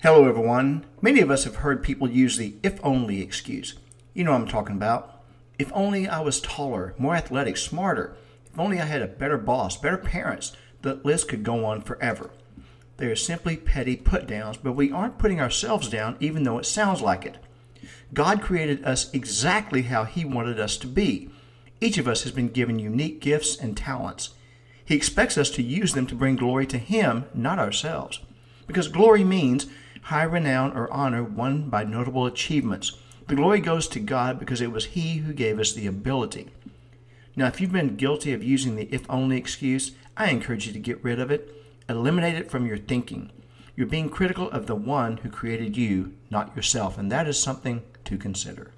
Hello, everyone. Many of us have heard people use the if only excuse. You know what I'm talking about. If only I was taller, more athletic, smarter. If only I had a better boss, better parents. The list could go on forever. They are simply petty put downs, but we aren't putting ourselves down even though it sounds like it. God created us exactly how He wanted us to be. Each of us has been given unique gifts and talents. He expects us to use them to bring glory to Him, not ourselves. Because glory means high renown or honor won by notable achievements. The glory goes to God because it was He who gave us the ability. Now, if you've been guilty of using the if only excuse, I encourage you to get rid of it. Eliminate it from your thinking. You're being critical of the one who created you, not yourself, and that is something to consider.